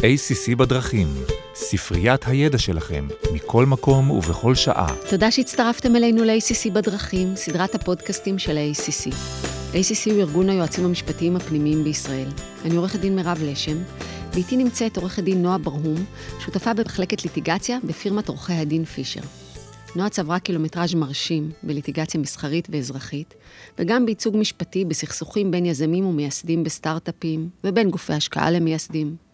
ACC בדרכים, ספריית הידע שלכם, מכל מקום ובכל שעה. תודה שהצטרפתם אלינו ל-ACC בדרכים, סדרת הפודקאסטים של ה-ACC. ACC הוא ארגון היועצים המשפטיים הפנימיים בישראל. אני עורכת דין מירב לשם, ואיתי נמצאת עורכת דין נועה ברהום, שותפה במחלקת ליטיגציה בפירמת עורכי הדין פישר. נועה צברה קילומטראז' מרשים בליטיגציה מסחרית ואזרחית, וגם בייצוג משפטי בסכסוכים בין יזמים ומייסדים בסטארט-אפים, ובין גופי השקעה למייסדים.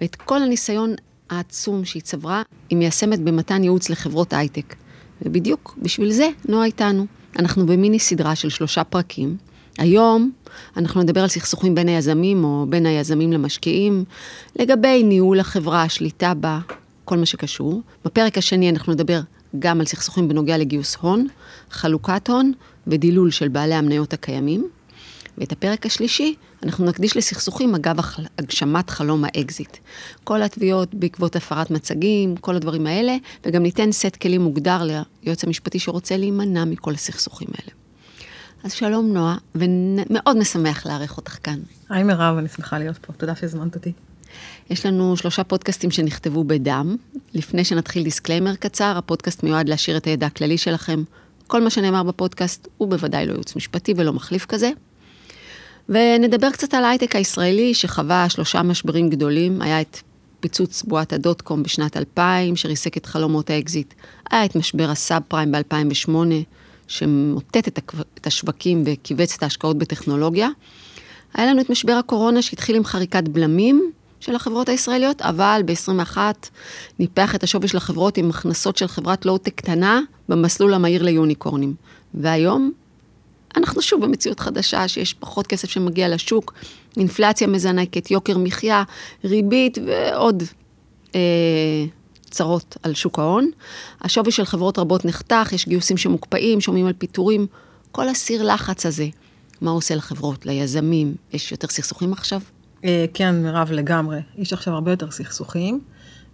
ואת כל הניסיון העצום שהיא צברה, היא מיישמת במתן ייעוץ לחברות הייטק. ובדיוק בשביל זה נועה איתנו. אנחנו במיני סדרה של שלושה פרקים. היום אנחנו נדבר על סכסוכים בין היזמים או בין היזמים למשקיעים, לגבי ניהול החברה, השליטה בה, כל מה שקשור. בפרק השני אנחנו נדבר גם על סכסוכים בנוגע לגיוס הון, חלוקת הון ודילול של בעלי המניות הקיימים. ואת הפרק השלישי אנחנו נקדיש לסכסוכים אגב הגשמת חלום האקזיט. כל התביעות בעקבות הפרת מצגים, כל הדברים האלה, וגם ניתן סט כלים מוגדר ליועץ המשפטי שרוצה להימנע מכל הסכסוכים האלה. אז שלום נועה, ומאוד משמח לארח אותך כאן. היי מירב, אני שמחה להיות פה, תודה שהזמנת אותי. יש לנו שלושה פודקאסטים שנכתבו בדם. לפני שנתחיל disclaimer קצר, הפודקאסט מיועד להעשיר את הידע הכללי שלכם. כל מה שנאמר בפודקאסט הוא בוודאי לא ייעוץ משפטי ולא מחליף כזה. ונדבר קצת על ההייטק הישראלי שחווה שלושה משברים גדולים. היה את פיצוץ בועת הדוט קום בשנת 2000, שריסק את חלומות האקזיט. היה את משבר הסאב פריים ב-2008, שמוטט את השווקים וכיווץ את ההשקעות בטכנולוגיה. היה לנו את משבר הקורונה שהתחיל עם חריקת בלמים של החברות הישראליות, אבל ב-21 ניפח את השווי של החברות עם הכנסות של חברת לואו-טק קטנה במסלול המהיר ליוניקורנים. והיום אנחנו שוב במציאות חדשה שיש פחות כסף שמגיע לשוק, אינפלציה מזנקת, יוקר מחיה, ריבית ועוד אה, צרות על שוק ההון. השווי של חברות רבות נחתך, יש גיוסים שמוקפאים, שומעים על פיטורים. כל הסיר לחץ הזה, מה עושה לחברות, ליזמים? יש יותר סכסוכים עכשיו? אה, כן, מירב, לגמרי. יש עכשיו הרבה יותר סכסוכים.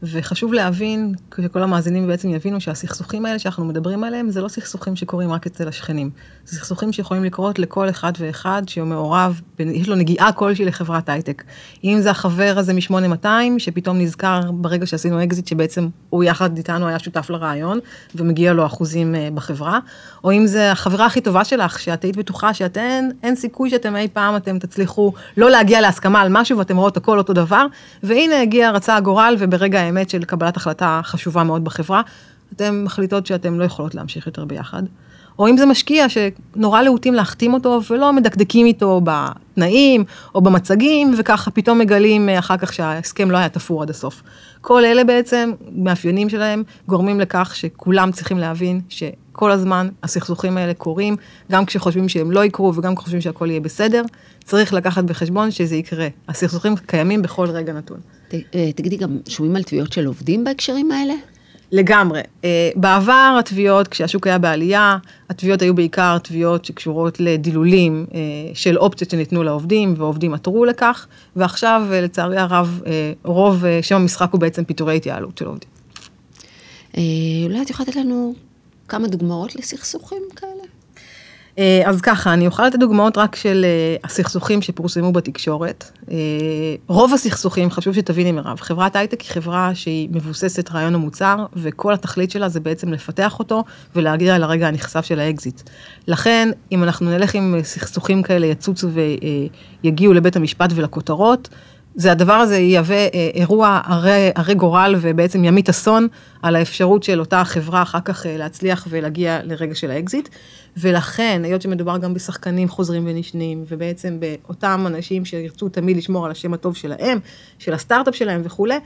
וחשוב להבין, שכל המאזינים בעצם יבינו שהסכסוכים האלה שאנחנו מדברים עליהם, זה לא סכסוכים שקורים רק אצל השכנים. זה סכסוכים שיכולים לקרות לכל אחד ואחד שהוא מעורב, יש לו נגיעה כלשהי לחברת הייטק. אם זה החבר הזה מ-8200, שפתאום נזכר ברגע שעשינו אקזיט, שבעצם הוא יחד איתנו היה שותף לרעיון, ומגיע לו אחוזים אה, בחברה, או אם זה החברה הכי טובה שלך, שאת היית בטוחה שאתן, אין סיכוי שאתם אי פעם אתם תצליחו לא להגיע להסכמה על משהו, ואתם רואות הכל אותו דבר, והנה הגיע, רצה הגורל, וברגע האמת של קבלת החלטה חשובה מאוד בחברה, אתן מחליטות שאתן לא יכולות להמשיך יותר ביחד. או אם זה משקיע שנורא להוטים להחתים אותו ולא מדקדקים איתו בתנאים או במצגים, וככה פתאום מגלים אחר כך שההסכם לא היה תפור עד הסוף. כל אלה בעצם, מאפיינים שלהם, גורמים לכך שכולם צריכים להבין שכל הזמן הסכסוכים האלה קורים, גם כשחושבים שהם לא יקרו וגם כשחושבים שהכל יהיה בסדר, צריך לקחת בחשבון שזה יקרה. הסכסוכים קיימים בכל רגע נתון. אה, תגידי, גם שומעים על תביעות של עובדים בהקשרים האלה? לגמרי. אה, בעבר התביעות, כשהשוק היה בעלייה, התביעות היו בעיקר תביעות שקשורות לדילולים אה, של אופציות שניתנו לעובדים, ועובדים עתרו לכך, ועכשיו, לצערי הרב, רוב שם המשחק הוא בעצם פיטורי התייעלות של עובדים. אולי את יכולה לתת לנו כמה דוגמאות לסכסוכים כאלה? אה, אז ככה, אני אוכל לתת דוגמאות רק של אה, הסכסוכים שפורסמו בתקשורת. אה, רוב הסכסוכים, חשוב שתביני מירב, חברת הייטק היא חברה שהיא מבוססת רעיון המוצר, וכל התכלית שלה זה בעצם לפתח אותו ולהגיע לרגע הנכסף של האקזיט. לכן, אם אנחנו נלך עם סכסוכים כאלה, יצוצו ויגיעו לבית המשפט ולכותרות, זה הדבר הזה יהווה אה, אירוע הרי, גורל ובעצם ימית אסון על האפשרות של אותה חברה אחר כך אה, להצליח ולהגיע לרגע של האקזיט. ולכן, היות שמדובר גם בשחקנים חוזרים ונשנים, ובעצם באותם אנשים שירצו תמיד לשמור על השם הטוב שלהם, של הסטארט-אפ שלהם וכולי,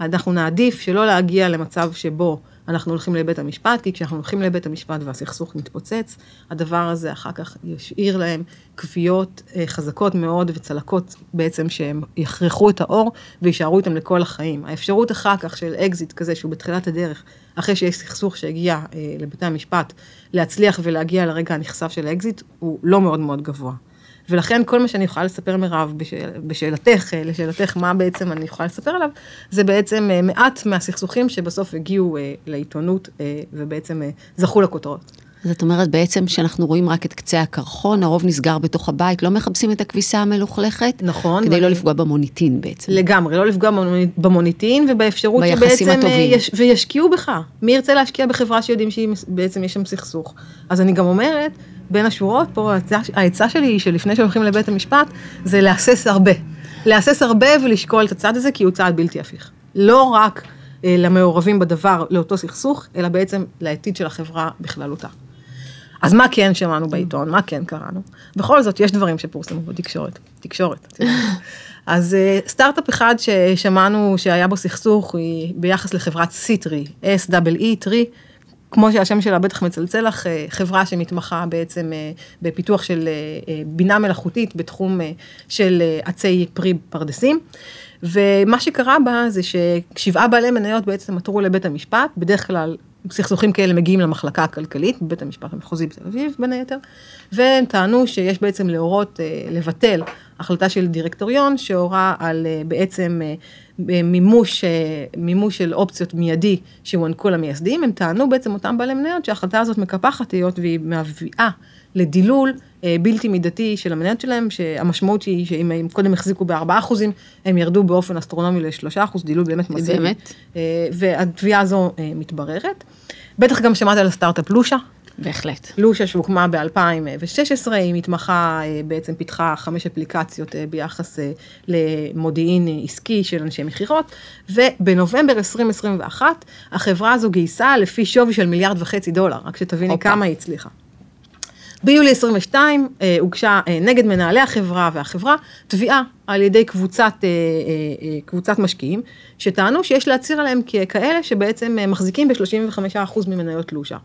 אנחנו נעדיף שלא להגיע למצב שבו אנחנו הולכים לבית המשפט, כי כשאנחנו הולכים לבית המשפט והסכסוך מתפוצץ, הדבר הזה אחר כך ישאיר להם כוויות אה, חזקות מאוד וצלקות בעצם שהם יחרכו את העור ויישארו איתם לכל החיים. האפשרות אחר כך של אקזיט כזה שהוא בתחילת הדרך, אחרי שיש סכסוך שהגיע אה, לבתי המשפט, להצליח ולהגיע לרגע הנכסף של האקזיט, הוא לא מאוד מאוד גבוה. ולכן כל מה שאני יכולה לספר מירב, בשאל, בשאלתך, אה, לשאלתך מה בעצם אני יכולה לספר עליו, זה בעצם אה, מעט מהסכסוכים שבסוף הגיעו אה, לעיתונות ובעצם זכו לכותרות. אז את אומרת בעצם שאנחנו רואים רק את קצה הקרחון, הרוב נסגר בתוך הבית, לא מחפשים את הכביסה המלוכלכת? נכון. כדי ואני- לא לפגוע במוניטין בעצם. לגמרי, לא לפגוע במוני- במוניטין ובאפשרות ביחסים שבעצם אה, הטובים. יש, וישקיעו בך. מי ירצה להשקיע בחברה שיודעים שבעצם יש שם סכסוך? אז אני גם אומרת, בין השורות, פה העצה- שלי היא שלפני שהולכים לבית המשפט, זה להסס הרבה. להסס הרבה ולשקול את הצעד הזה, כי הוא צעד בלתי הפיך. לא רק אה, למעורבים בדבר, לאותו סכסוך, אלא בעצם לעתיד של החברה בכללותה. אז מה כן שמענו בעיתון? מה כן קראנו? בכל זאת, יש דברים שפורסמו בתקשורת. תקשורת. אז אה, סטארט-אפ אחד ששמענו שהיה בו סכסוך היא ביחס לחברת SeeTree, S-E-E, tree, כמו שהשם שלה בטח מצלצל לך, אה, חברה שמתמחה בעצם אה, בפיתוח של אה, בינה מלאכותית בתחום של עצי פרי פרדסים. ומה שקרה בה זה ששבעה בעלי מניות בעצם עתרו לבית המשפט, בדרך כלל סכסוכים כאלה מגיעים למחלקה הכלכלית, בבית המשפט המחוזי בתל אביב בין היתר, והם טענו שיש בעצם להורות, אה, לבטל החלטה של דירקטוריון שהורה על אה, בעצם אה, מימוש, מימוש של אופציות מיידי שהוענקו למייסדים, הם טענו בעצם אותם בעלי מניות שההחלטה הזאת מקפחת היות והיא מביאה לדילול אה, בלתי מידתי של המניות שלהם, שהמשמעות היא שאם הם קודם החזיקו ב-4 אחוזים, הם ירדו באופן אסטרונומי ל-3 אחוז, דילול באמת מסיבי. באמת? אה, והתביעה הזו אה, מתבררת. בטח גם שמעת על הסטארט-אפ לושה. בהחלט. לושה שהוקמה ב-2016, היא מתמחה, בעצם פיתחה חמש אפליקציות ביחס למודיעין עסקי של אנשי מכירות, ובנובמבר 2021 החברה הזו גייסה לפי שווי של מיליארד וחצי דולר, רק שתביני הופה. כמה היא הצליחה. ביולי 22 אה, הוגשה אה, נגד מנהלי החברה והחברה תביעה על ידי קבוצת, אה, אה, אה, קבוצת משקיעים, שטענו שיש להצהיר עליהם ככאלה שבעצם אה, מחזיקים ב-35% ממניות לושה.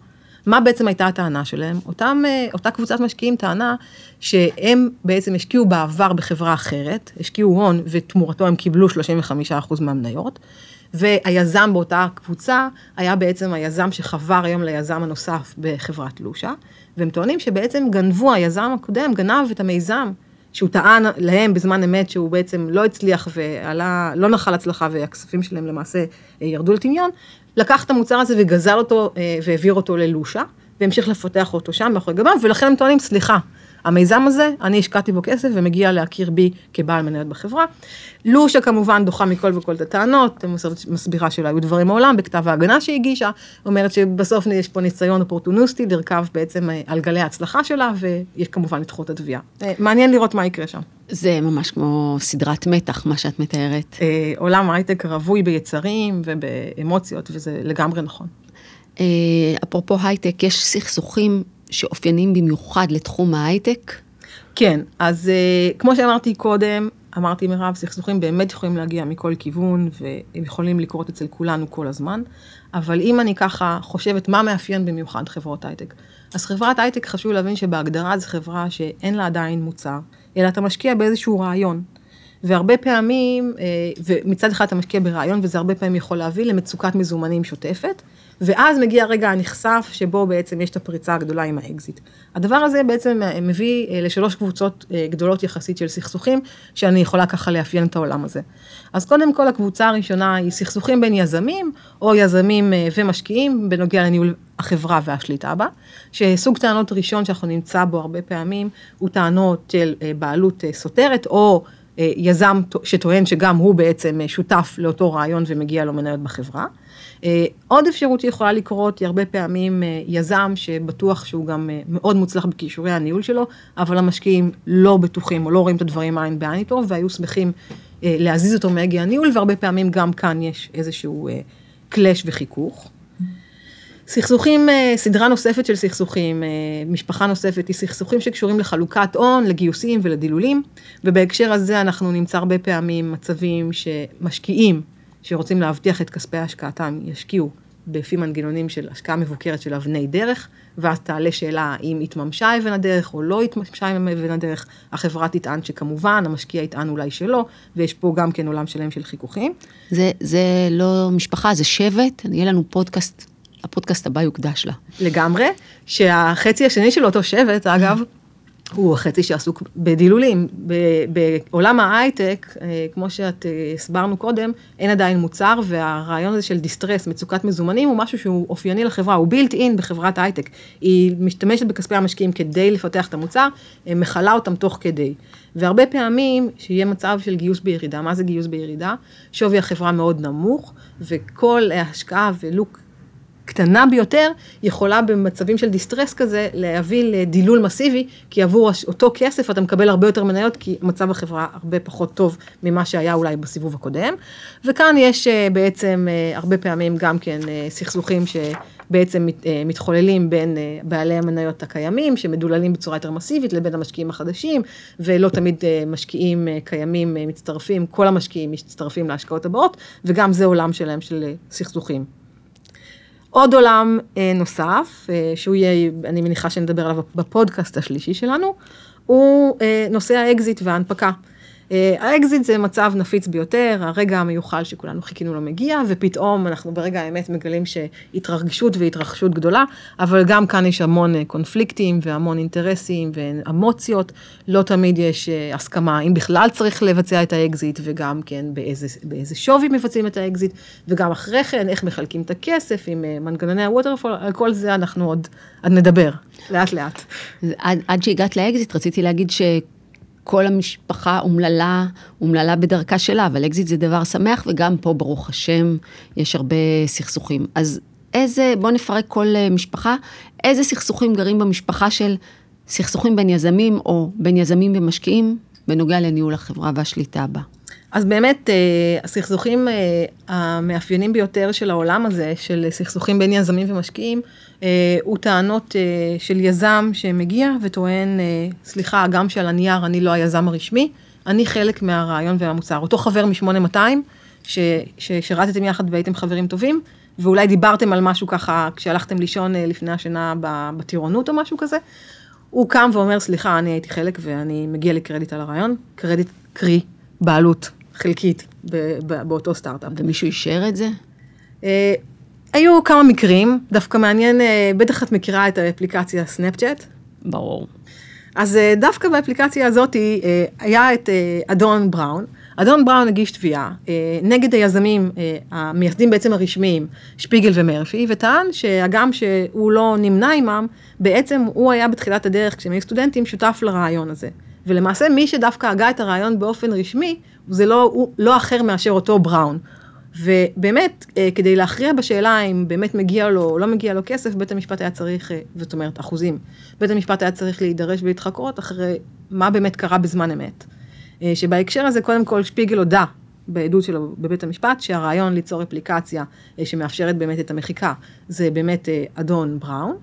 מה בעצם הייתה הטענה שלהם? אותם, אה, אותה קבוצת משקיעים טענה שהם בעצם השקיעו בעבר בחברה אחרת, השקיעו הון ותמורתו הם קיבלו 35% מהמניות, והיזם באותה קבוצה היה בעצם היזם שחבר היום ליזם הנוסף בחברת לושה, והם טוענים שבעצם גנבו, היזם הקודם גנב את המיזם, שהוא טען להם בזמן אמת שהוא בעצם לא הצליח ועלה, לא נחל הצלחה והכספים שלהם למעשה אה, ירדו לטמיון, לקח את המוצר הזה וגזל אותו אה, והעביר אותו ללושה, והמשיך לפתח אותו שם מאחורי גבם, ולכן הם טוענים, סליחה, המיזם הזה, אני השקעתי בו כסף ומגיע להכיר בי כבעל מניות בחברה. לושה כמובן דוחה מכל וכל את הטענות, מסבירה- שלא היו דברים מעולם, בכתב ההגנה שהיא הגישה, אומרת שבסוף יש פה ניסיון אופורטוניסטי לרכב בעצם אה, על גלי ההצלחה שלה, ויש כמובן לדחות את התביעה. אה, מעניין לראות מה יקרה שם. זה ממש כמו סדרת מתח, מה שאת מתארת. אה, עולם ההייטק רווי ביצרים ובאמוציות, וזה לגמרי נכון. אה, אפרופו הייטק, יש סכסוכים שאופייניים במיוחד לתחום ההייטק? כן, אז uh, כמו שאמרתי קודם, אמרתי מירב, סכסוכים באמת יכולים להגיע מכל כיוון, והם יכולים לקרות אצל כולנו כל הזמן, אבל אם אני ככה חושבת מה מאפיין במיוחד חברות הייטק, אז חברת הייטק חשוב להבין שבהגדרה זו חברה שאין לה עדיין מוצר, אלא אתה משקיע באיזשהו רעיון. והרבה פעמים, אה, ומצד אחד אתה משקיע ברעיון, וזה הרבה פעמים יכול להביא למצוקת מזומנים שוטפת, ואז מגיע הרגע הנכסף שבו בעצם יש את הפריצה הגדולה עם האקזיט. הדבר הזה בעצם מביא אה, לשלוש קבוצות אה, גדולות יחסית של סכסוכים, שאני יכולה ככה לאפיין את העולם הזה. אז קודם כל הקבוצה הראשונה היא סכסוכים בין יזמים, או יזמים אה, ומשקיעים, בנוגע לניהול החברה והשליטה בה, שסוג טענות ראשון שאנחנו נמצא בו הרבה פעמים, הוא טענות של אה, בעלות אה, סותרת, או אה, יזם שטוען שגם הוא בעצם אה, שותף לאותו רעיון ומגיע לו מניות בחברה. אה, עוד אפשרות שיכולה לקרות היא הרבה פעמים אה, יזם שבטוח שהוא גם אה, מאוד מוצלח בכישורי הניהול שלו, אבל המשקיעים לא בטוחים או לא רואים את הדברים עין בעין איתו, והיו שמחים אה, להזיז אותו מהגה הניהול, והרבה פעמים גם כאן יש איזשהו קלאש וחיכוך. סכסוכים, סדרה נוספת של סכסוכים, משפחה נוספת, היא סכסוכים שקשורים לחלוקת הון, לגיוסים ולדילולים, ובהקשר הזה אנחנו נמצא הרבה פעמים מצבים שמשקיעים שרוצים להבטיח את כספי השקעתם, ישקיעו לפי מנגנונים של השקעה מבוקרת של אבני דרך, ואז תעלה שאלה אם התממשה אבן הדרך או לא התממשה אבן הדרך, החברה תטען שכמובן, המשקיע יטען אולי שלא, ויש פה גם כן עולם שלם של חיכוכים. זה, זה לא משפחה, זה שבט, יהיה לנו פודקאסט, הפודקאסט הבא יוקדש לה. לגמרי, שהחצי השני של אותו שבט, אגב, הוא החצי שעסוק בדילולים. בעולם ההייטק, אה, כמו שאת אה, הסברנו קודם, אין עדיין מוצר, והרעיון הזה של distress, מצוקת מזומנים, הוא משהו שהוא אופייני לחברה, הוא built-in בחברת הייטק. היא משתמשת בכספי המשקיעים כדי לפתח את המוצר, מכלה אותם תוך כדי. והרבה פעמים, שיהיה מצב של גיוס בירידה, מה זה גיוס בירידה? שווי החברה מאוד נמוך, וכל השקעה ולוק קטנה ביותר, יכולה במצבים של דיסטרס כזה להביא לדילול מסיבי, כי עבור אותו כסף אתה מקבל הרבה יותר מניות, כי מצב החברה הרבה פחות טוב ממה שהיה אולי בסיבוב הקודם. וכאן יש אה, בעצם אה, הרבה פעמים גם כן אה, סכסוכים שבעצם מתחוללים בין בעלי המניות הקיימים, שמדוללים בצורה יותר מסיבית, לבין המשקיעים החדשים, ולא תמיד משקיעים קיימים מצטרפים, כל המשקיעים מצטרפים להשקעות הבאות, וגם זה עולם שלהם של סכסוכים. עוד עולם אה, נוסף, אה, שהוא יהיה, אני מניחה שנדבר עליו בפודקאסט השלישי שלנו, הוא אה, נושא האקזיט וההנפקה. אה, האקזיט זה מצב נפיץ ביותר, הרגע המיוחל שכולנו חיכינו לו מגיע, ופתאום אנחנו ברגע האמת מגלים שהתרגשות והתרחשות גדולה, אבל גם כאן יש המון אה, קונפליקטים והמון אינטרסים ואמוציות, לא תמיד יש אה, הסכמה אם בכלל צריך לבצע את האקזיט, וגם כן באיזה, באיזה שווי מבצעים את האקזיט, וגם אחרי כן איך מחלקים את הכסף עם מנגנוני ה waterfall, על כל זה אנחנו עוד, עוד נדבר, לאט לאט. עד, עד שהגעת לאקזיט רציתי להגיד ש... כל המשפחה אומללה, אומללה בדרכה שלה, אבל אקזיט זה דבר שמח, וגם פה, ברוך השם, יש הרבה סכסוכים. אז איזה, בואו נפרק כל אה, משפחה, איזה סכסוכים גרים במשפחה של סכסוכים בין יזמים או בין יזמים ומשקיעים, בנוגע לניהול החברה והשליטה בה. אז באמת, אה, הסכסוכים אה, המאפיינים ביותר של העולם הזה, של סכסוכים בין יזמים ומשקיעים, אה, הוא טענות של יזם שמגיע וטוען, סליחה, גם שעל הנייר אני לא היזם הרשמי, אני חלק מהרעיון והמוצר. אותו חבר מ-8200, ששירתתם יחד והייתם חברים טובים, ואולי דיברתם על משהו ככה כשהלכתם לישון לפני השינה בטירונות או משהו כזה, הוא קם ואומר, סליחה, אני הייתי חלק ואני מגיע לקרדיט על הרעיון, קרדיט קרי בעלות חלקית באותו סטארט-אפ. ומישהו אישר את זה? אה, היו כמה מקרים, דווקא מעניין, אה, בטח את מכירה את האפליקציה סנאפצ'אט. ברור. אז אה, דווקא באפליקציה הזאת היה את אדון בראון. אדון בראון הגיש תביעה נגד היזמים, המייסדים בעצם הרשמיים, שפיגל ומרפי, וטען שהגם שהוא לא נמנה עמם, בעצם הוא היה בתחילת הדרך, כשהם היו סטודנטים, שותף לרעיון הזה. ולמעשה מי שדווקא הגה את הרעיון באופן רשמי, זה לא, הוא, לא אחר מאשר אותו בראון. ובאמת, אה, כדי להכריע בשאלה אם באמת מגיע לו או לא מגיע לו כסף, בית המשפט היה צריך, אה, זאת אומרת, אחוזים, בית המשפט היה צריך להידרש ולהתחקרות אחרי מה באמת קרה בזמן אמת. אה, שבהקשר הזה, קודם כל, שפיגל הודה בעדות שלו בבית המשפט, שהרעיון ליצור אפליקציה שמאפשרת באמת את המחיקה, זה באמת אדון בראון.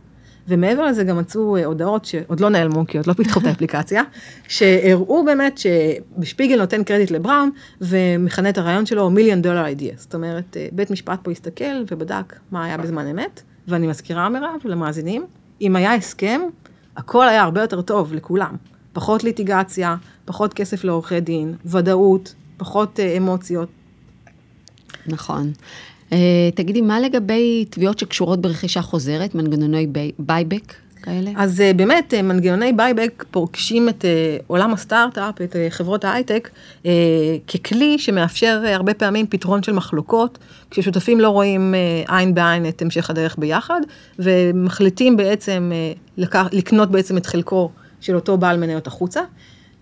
ומעבר לזה גם מצאו אה, הודעות שעוד לא נעלמו, כי עוד לא פיתחו את האפליקציה, שהראו באמת שבשפיגל נותן קרדיט לבראון, ומכנה את הרעיון שלו מיליון דולר אידיאס. זאת אומרת, אה, בית משפט פה הסתכל ובדק מה היה בזמן אמת, ואני מזכירה מירב למאזינים, אם היה הסכם, הכל היה הרבה יותר טוב לכולם. פחות ליטיגציה, פחות כסף לעורכי דין, ודאות, פחות אה, אמוציות. נכון. אה, תגידי, מה לגבי תביעות שקשורות ברכישה חוזרת, מנגנוני buyback כאלה? אז אה, באמת, אה, מנגנוני buyback פוגשים את עולם הסטארט-אפ, את חברות ההייטק, ככלי שמאפשר הרבה פעמים פתרון של מחלוקות, כששותפים לא רואים עין בעין את המשך הדרך ביחד, ומחליטים בעצם לקנות בעצם את חלקו של אותו בעל מניות החוצה,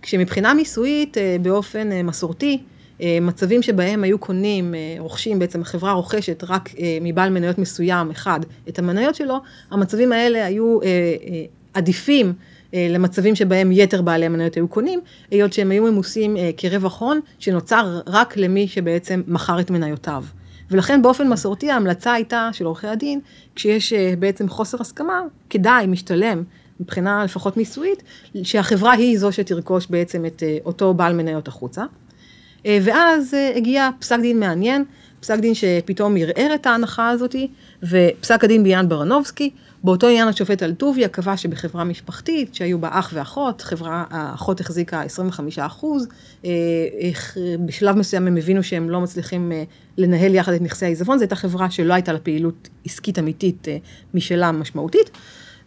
כשמבחינה מיסויית, באופן מסורתי, אה, מצבים שבהם היו קונים, אה, רוכשים, בעצם החברה רוכשת רק אה, מבעל מניות מסוים אחד את המניות שלו, המצבים האלה היו עדיפים למצבים שבהם יתר בעלי המניות היו קונים, היות שהם היו ממוסים כרווח הון שנוצר רק למי שבעצם מכר את מניותיו. ולכן באופן מסורתי ההמלצה הייתה של עורכי הדין, כשיש בעצם חוסר הסכמה, כדאי, משתלם, מבחינה לפחות מיסויית, שהחברה היא זו שתרכוש בעצם את אותו בעל מניות החוצה. אה, ואז אה, הגיע פסק דין מעניין, פסק דין שפתאום ערער את ההנחה הזאתי, ופסק הדין בעניין ברנובסקי, באותו עניין השופט אלטוביה קבע שבחברה משפחתית, שהיו בה אח ואחות, חברה, האחות החזיקה 25 אחוז, אה, בשלב מסוים הם הבינו שהם לא מצליחים לנהל יחד את נכסי העיזבון, זו הייתה חברה שלא הייתה לה פעילות עסקית אמיתית משלה משמעותית.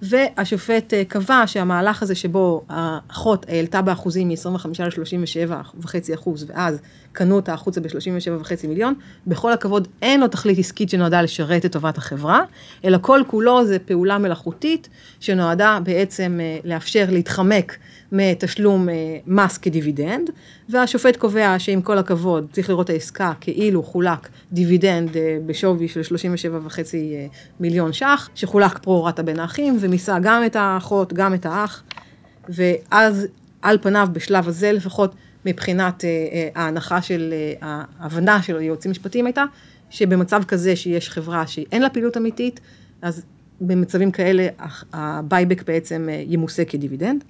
והשופט אה, קבע שהמהלך הזה שבו האחות העלתה באחוזים מ-25 ל-37.5 אחוז, ואז קנו אותה החוצה ב-37.5 מיליון, בכל הכבוד אין לו תכלית עסקית שנועדה לשרת את טובת החברה, אלא כל כולו זה פעולה מלאכותית שנועדה בעצם אה, לאפשר להתחמק מתשלום אה, מס כדיבידנד, והשופט קובע שעם כל הכבוד צריך לראות העסקה כאילו חולק דיבידנד אה, בשווי של 37.5 מיליון ש"ח, שחולק פרו-רטה בין האחים, ומיסה גם את האחות, גם את האח, ואז על פניו בשלב הזה לפחות, מבחינת ההנחה של, ההבנה של היועצים המשפטיים הייתה, שבמצב כזה שיש חברה שאין לה פעילות אמיתית, אז במצבים כאלה ה buyback בעצם ימוסה כדיבידנד.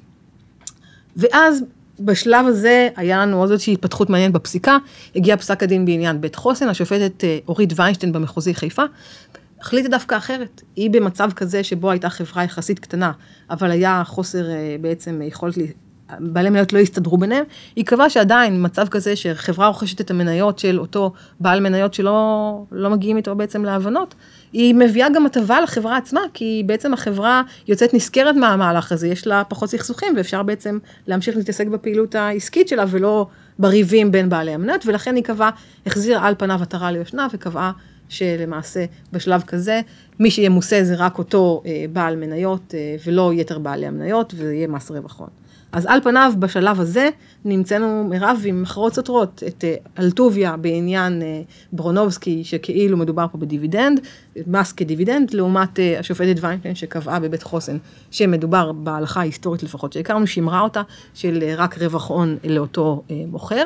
ואז בשלב הזה היה לנו עוד איזושהי התפתחות מעניינת בפסיקה, הגיע פסק הדין בעניין בית חוסן, השופטת אה, אורית ויינשטיין במחוזי חיפה, החליטה דווקא אחרת. היא במצב כזה שבו הייתה חברה יחסית קטנה, אבל היה חוסר אה, בעצם יכולת, בעלי מניות לא הסתדרו ביניהם, היא קבעה שעדיין מצב כזה שחברה רוכשת את המניות של אותו בעל מניות שלא לא מגיעים איתו בעצם להבנות, היא מביאה גם הטבה לחברה עצמה, כי בעצם החברה יוצאת נשכרת מהמהלך הזה, יש לה פחות סכסוכים ואפשר בעצם להמשיך להתעסק בפעילות העסקית שלה ולא בריבים בין בעלי המניות, ולכן היא קבעה, החזירה על פניו עטרה ליושנה וקבעה שלמעשה בשלב כזה, מי שימוסה זה רק אותו אה, בעל מניות אה, ולא יתר בעלי המניות, וזה יהיה מס רווח. אז על פניו, בשלב הזה, נמצאנו מירב עם מכרות סותרות, את אה, אלטוביה בעניין אה, ברונובסקי, שכאילו מדובר פה בדיבידנד, מס כדיבידנד, לעומת אה, השופטת ויינשטיין שקבעה בבית חוסן, שמדובר בהלכה ההיסטורית לפחות שהכרנו, שימרה אותה, של רק רווח הון לאותו מוכר.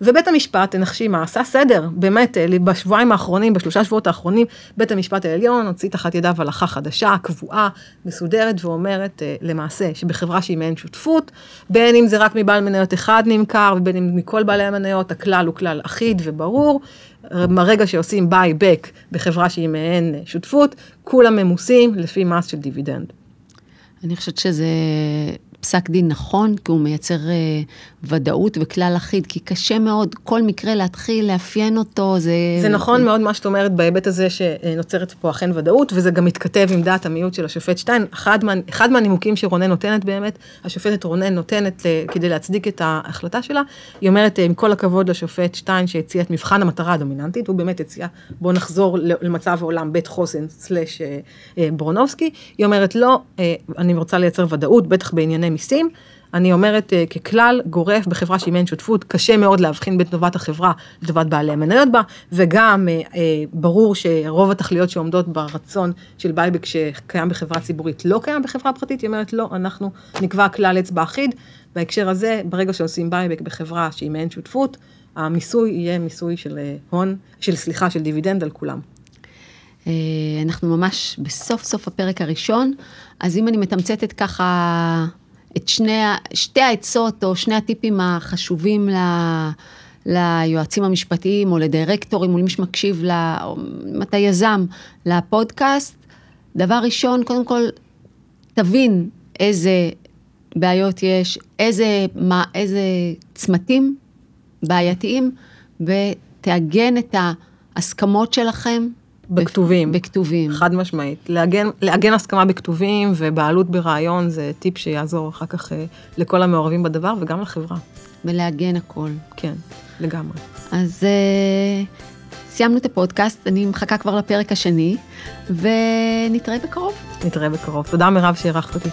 ובית המשפט, תנחשי מה, עשה סדר, באמת, בשבועיים האחרונים, בשלושה שבועות האחרונים, בית המשפט העליון הוציא תחת ידיו הלכה חדשה, קבועה, מסודרת, ואומרת למעשה שבחברה שהיא מעין שותפות, בין אם זה רק מבעל מניות אחד נמכר, ובין אם מכל בעלי המניות, הכלל הוא כלל אחיד וברור. ברגע שעושים buyback בחברה שהיא מעין שותפות, כולם ממוסים לפי מס של דיבידנד. אני חושבת שזה פסק דין נכון, כי הוא מייצר uh, ודאות וכלל אחיד, כי קשה מאוד כל מקרה להתחיל לאפיין אותו, זה... זה נכון מאוד מה שאת אומרת בהיבט הזה שנוצרת פה אכן ודאות, וזה גם מתכתב עם דעת המיעוט של השופט שטיין. אחד, מה, אחד מהנימוקים שרונן נותנת באמת, השופטת רונן נותנת uh, כדי להצדיק את ההחלטה שלה, היא אומרת, עם כל הכבוד לשופט שטיין שהציע את מבחן המטרה הדומיננטית, הוא באמת הציע, בוא נחזור למצב העולם בית חוסן סלאש ברונובסקי, היא אומרת, לא, אני רוצה לייצר ודאות, בטח בענייני מיסים. אני אומרת uh, ככלל גורף בחברה שהיא מעין שותפות, קשה מאוד להבחין בין טובת החברה לטובת בעלי המניות בה, וגם uh, uh, ברור שרוב התכליות שעומדות ברצון של buyback שקיים בחברה ציבורית לא קיים בחברה פרטית, היא אומרת לא, אנחנו נקבע כלל אצבע אחיד. בהקשר הזה, ברגע שעושים buyback בחברה שהיא מעין שותפות, המיסוי יהיה מיסוי של הון, של סליחה, של דיבידנד על כולם. אנחנו ממש בסוף סוף הפרק הראשון, אז אם אני מתמצתת ככה את שני, שתי העצות או שני הטיפים החשובים ל... ליועצים המשפטיים או לדירקטורים או למי שמקשיב, אם אתה יזם, לפודקאסט, דבר ראשון, קודם כל, תבין איזה בעיות יש, איזה, מה, איזה צמתים בעייתיים, ותעגן את ההסכמות שלכם בכתובים. בכתובים. חד משמעית. לעגן, לעגן הסכמה בכתובים ובעלות ברעיון זה טיפ שיעזור אחר כך אה, לכל המעורבים בדבר וגם לחברה. ולעגן הכל. כן, לגמרי. אז אה, סיימנו את הפודקאסט, אני מחכה כבר לפרק השני, ונתראה בקרוב. נתראה בקרוב. תודה מירב שאירחת אותי.